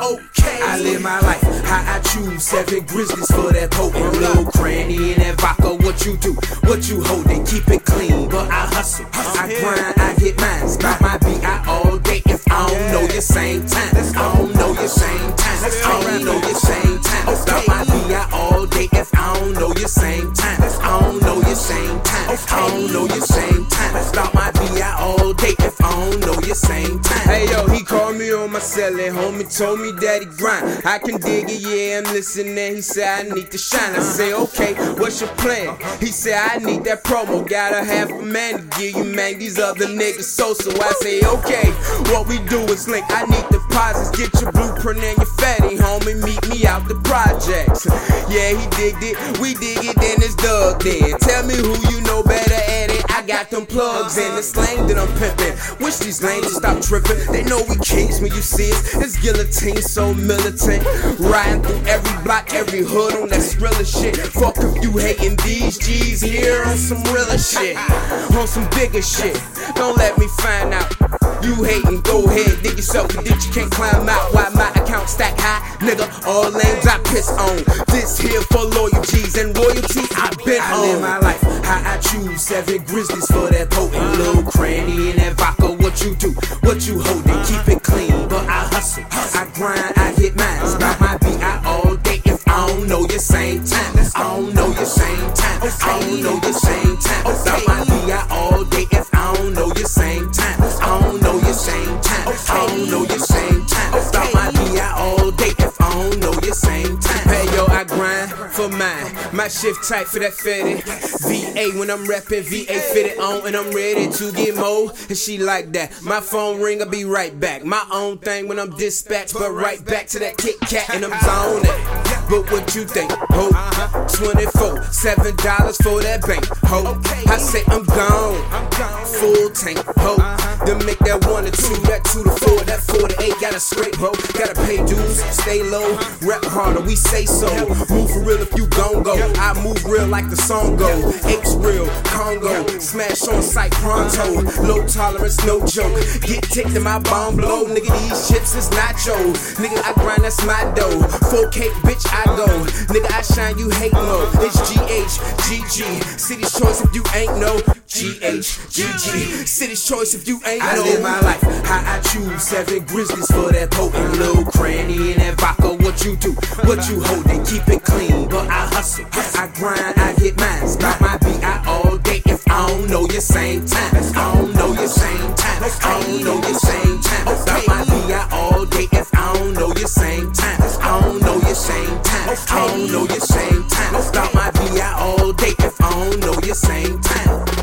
Okay. I live my life how I choose. Seven grizzlies for that potent little cranny and that vodka. What you do? What you holding? Keep it clean, but I hustle. I grind. I get mine. Spot my beat out all day. If I don't know your same time, I don't know your same time. I don't know your same time. Stop my beat out all day. If I don't know your same time, I don't know your same time. I don't know your same time. Stop my beat out all day. Your same time. Hey yo, he called me on my cell and homie told me that he grind. I can dig it, yeah, I'm listening. He said I need to shine. I say, okay, what's your plan? He said I need that promo. gotta have a man to give you, man. These other niggas so so. I say, okay, what we do is link. I need deposits. Get your blueprint and your fatty, homie. Meet me out the projects. Yeah, he digged it. We dig it, then it's Doug. Then tell me who you know better at it. Got them plugs in the slang that I'm pimping. Wish these lanes stop tripping. They know we kings when you see us. It's guillotine so militant. Riding through every block, every hood on that thriller shit. Fuck if you hating these G's here on some realer shit. On some bigger shit. Don't let me find out. You hating, go ahead, dig yourself a ditch, you can't climb out. Why my account stack high? Nigga, all lanes I piss on. This here for loyalties and royalty I been I on. live my life how I choose. Seven grizzlies for that potent uh-huh. little cranny and that vodka. What you do? What you holdin', Keep it clean, but I hustle. I grind, I hit mine. Spot my beat out all day if I don't know your same time. I don't know your same time. I don't know your same time. Your same time. Hey yo, I grind for mine. My shift tight for that fitted. VA when I'm reppin', VA fitted on and I'm ready to get more. And she like that. My phone ring, I'll be right back. My own thing when I'm dispatched, but right back to that Kit Kat and I'm zoning. But what you think? Ho, 24, seven dollars for that bank. Ho, I say I'm gone, full tank. Ho, then make that one or two, that two four to eight. Gotta scrape, ho, gotta pay dues, stay low, rep harder. We say so. Move for real if you gon' go. I move real like the song go. Apes real, Congo, smash on sight pronto. Low tolerance, no joke. Get ticked in my bomb blow, nigga. These chips is nacho, nigga. I grind, that's my dough. 4K, bitch, I go. Nigga, I shine, you hate low. It's GH, GG. City's choice if you ain't no. GH, GG. City's choice if you ain't I know. I live my life how I choose. Seven grizzlies for for that potent little cranny and that vodka. What you do, what you holding, keep it clean. But I hustle, I grind, I get mines. Got my beat, I all day. If I don't know your same time, I don't know your same time. I don't know your same time. Got my beat, I all day. If I don't know your same time, I don't know your same time. I don't know your same time. Got my beat, I all day. If I don't know your same time.